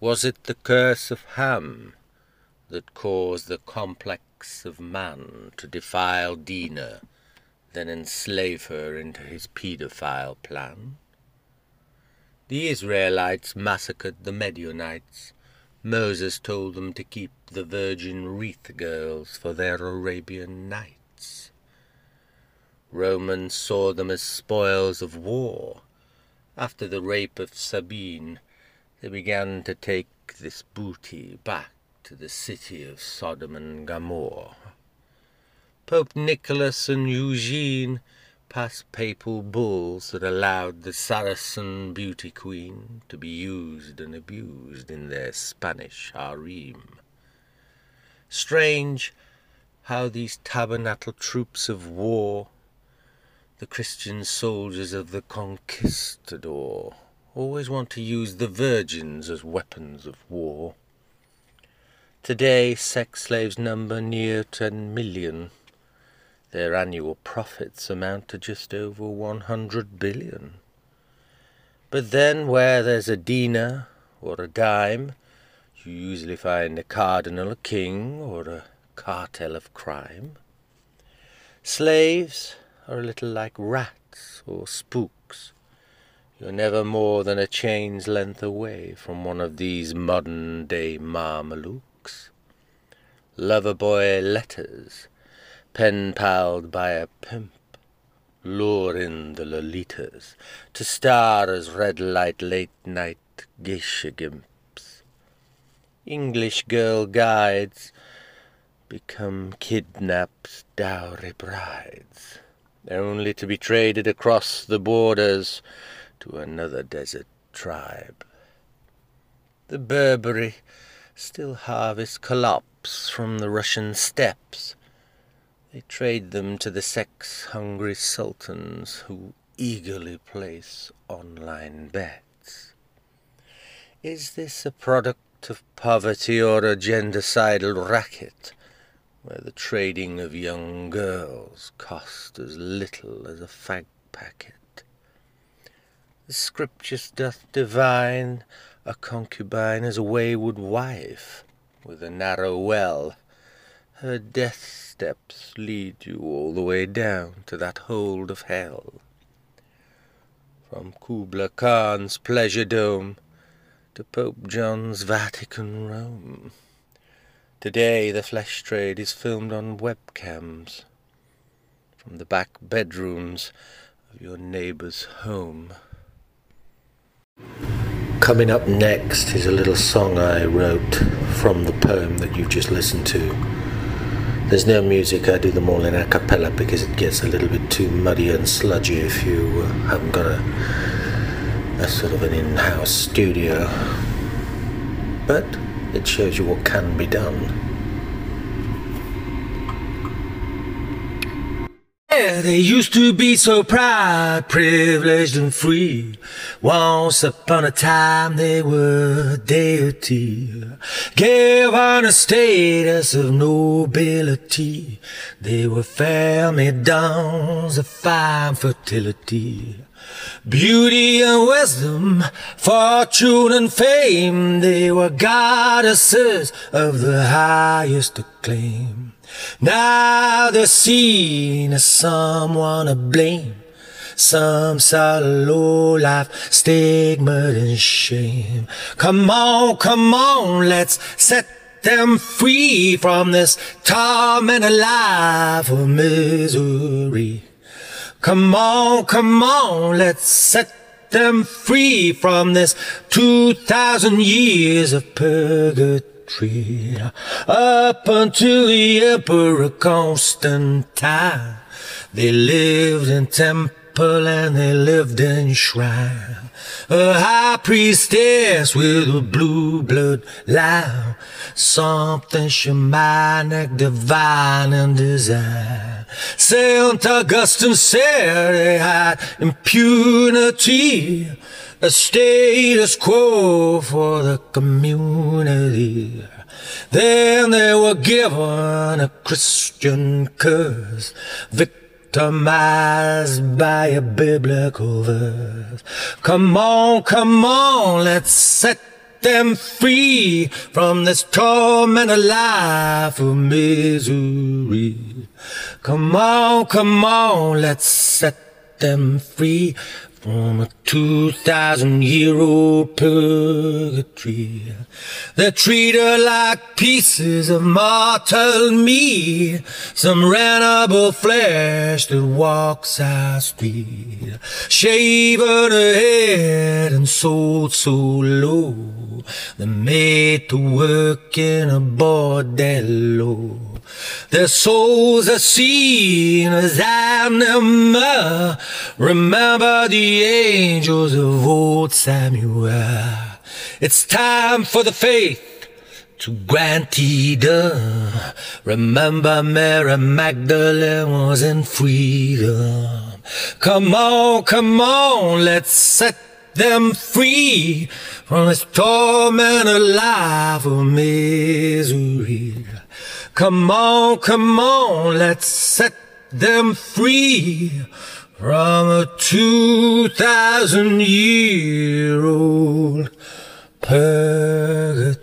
Was it the curse of Ham that caused the complex of man to defile Dinah, then enslave her into his paedophile plan? The Israelites massacred the Midianites. Moses told them to keep the virgin wreath girls for their Arabian nights. Romans saw them as spoils of war. After the rape of Sabine, they began to take this booty back to the city of Sodom and Gomorrah. Pope Nicholas and Eugene passed papal bulls that allowed the Saracen beauty queen to be used and abused in their Spanish harem. Strange how these tabernacle troops of war, the Christian soldiers of the conquistador, always want to use the virgins as weapons of war. Today, sex slaves number near 10 million. Their annual profits amount to just over 100 billion. But then, where there's a dinar or a dime, you usually find a cardinal, a king, or a cartel of crime. Slaves are a little like rats or spooks you're never more than a chain's length away from one of these modern day Mamelukes. Lover boy letters, pen palled by a pimp, lure in the Lolitas to star as red light late night geisha gimps. English girl guides become kidnapped dowry brides, only to be traded across the borders to another desert tribe. The Berberi still harvest kalops from the Russian steppes. They trade them to the sex-hungry sultans who eagerly place online bets. Is this a product of poverty or a gendercidal racket, where the trading of young girls cost as little as a fag packet? The scriptures doth divine a concubine as a wayward wife with a narrow well. Her death steps lead you all the way down to that hold of hell. From Kubla Khan's pleasure dome to Pope John's Vatican Rome. Today the flesh trade is filmed on webcams from the back bedrooms of your neighbor's home. Coming up next is a little song I wrote from the poem that you've just listened to. There's no music, I do them all in a cappella because it gets a little bit too muddy and sludgy if you haven't got a, a sort of an in house studio. But it shows you what can be done. Yeah, they used to be so proud, privileged and free. Once upon a time they were deity, given a status of nobility. They were family dons of fine fertility. Beauty and wisdom, fortune and fame, they were goddesses of the highest acclaim. Now they're seen as someone to blame. Some sort of low life stigma and shame. Come on, come on, let's set them free from this tormented life of misery. Come on, come on, let's set them free from this two thousand years of purgatory tree up until the Emperor Constantine. They lived in temple and they lived in shrine. A high priestess with a blue blood line. Something shamanic, divine in design. Saint Augustine said they had impunity a status quo for the community. Then they were given a Christian curse, victimized by a biblical verse. Come on, come on, let's set them free from this tormented life of misery. Come on, come on, let's set them free from a two thousand year old purgatory. They treat her like pieces of mortal meat, some rentable flesh that walks our street. Shaven her head and sold so low, they made to work in a bordello. Their souls are seen as animal. Remember the angels of old Samuel. It's time for the faith to grant Eden. Remember Mary Magdalene was in freedom. Come on, come on, let's set them free from this tormented life of misery. Come on, come on, let's set them free from a two thousand year old purgatory.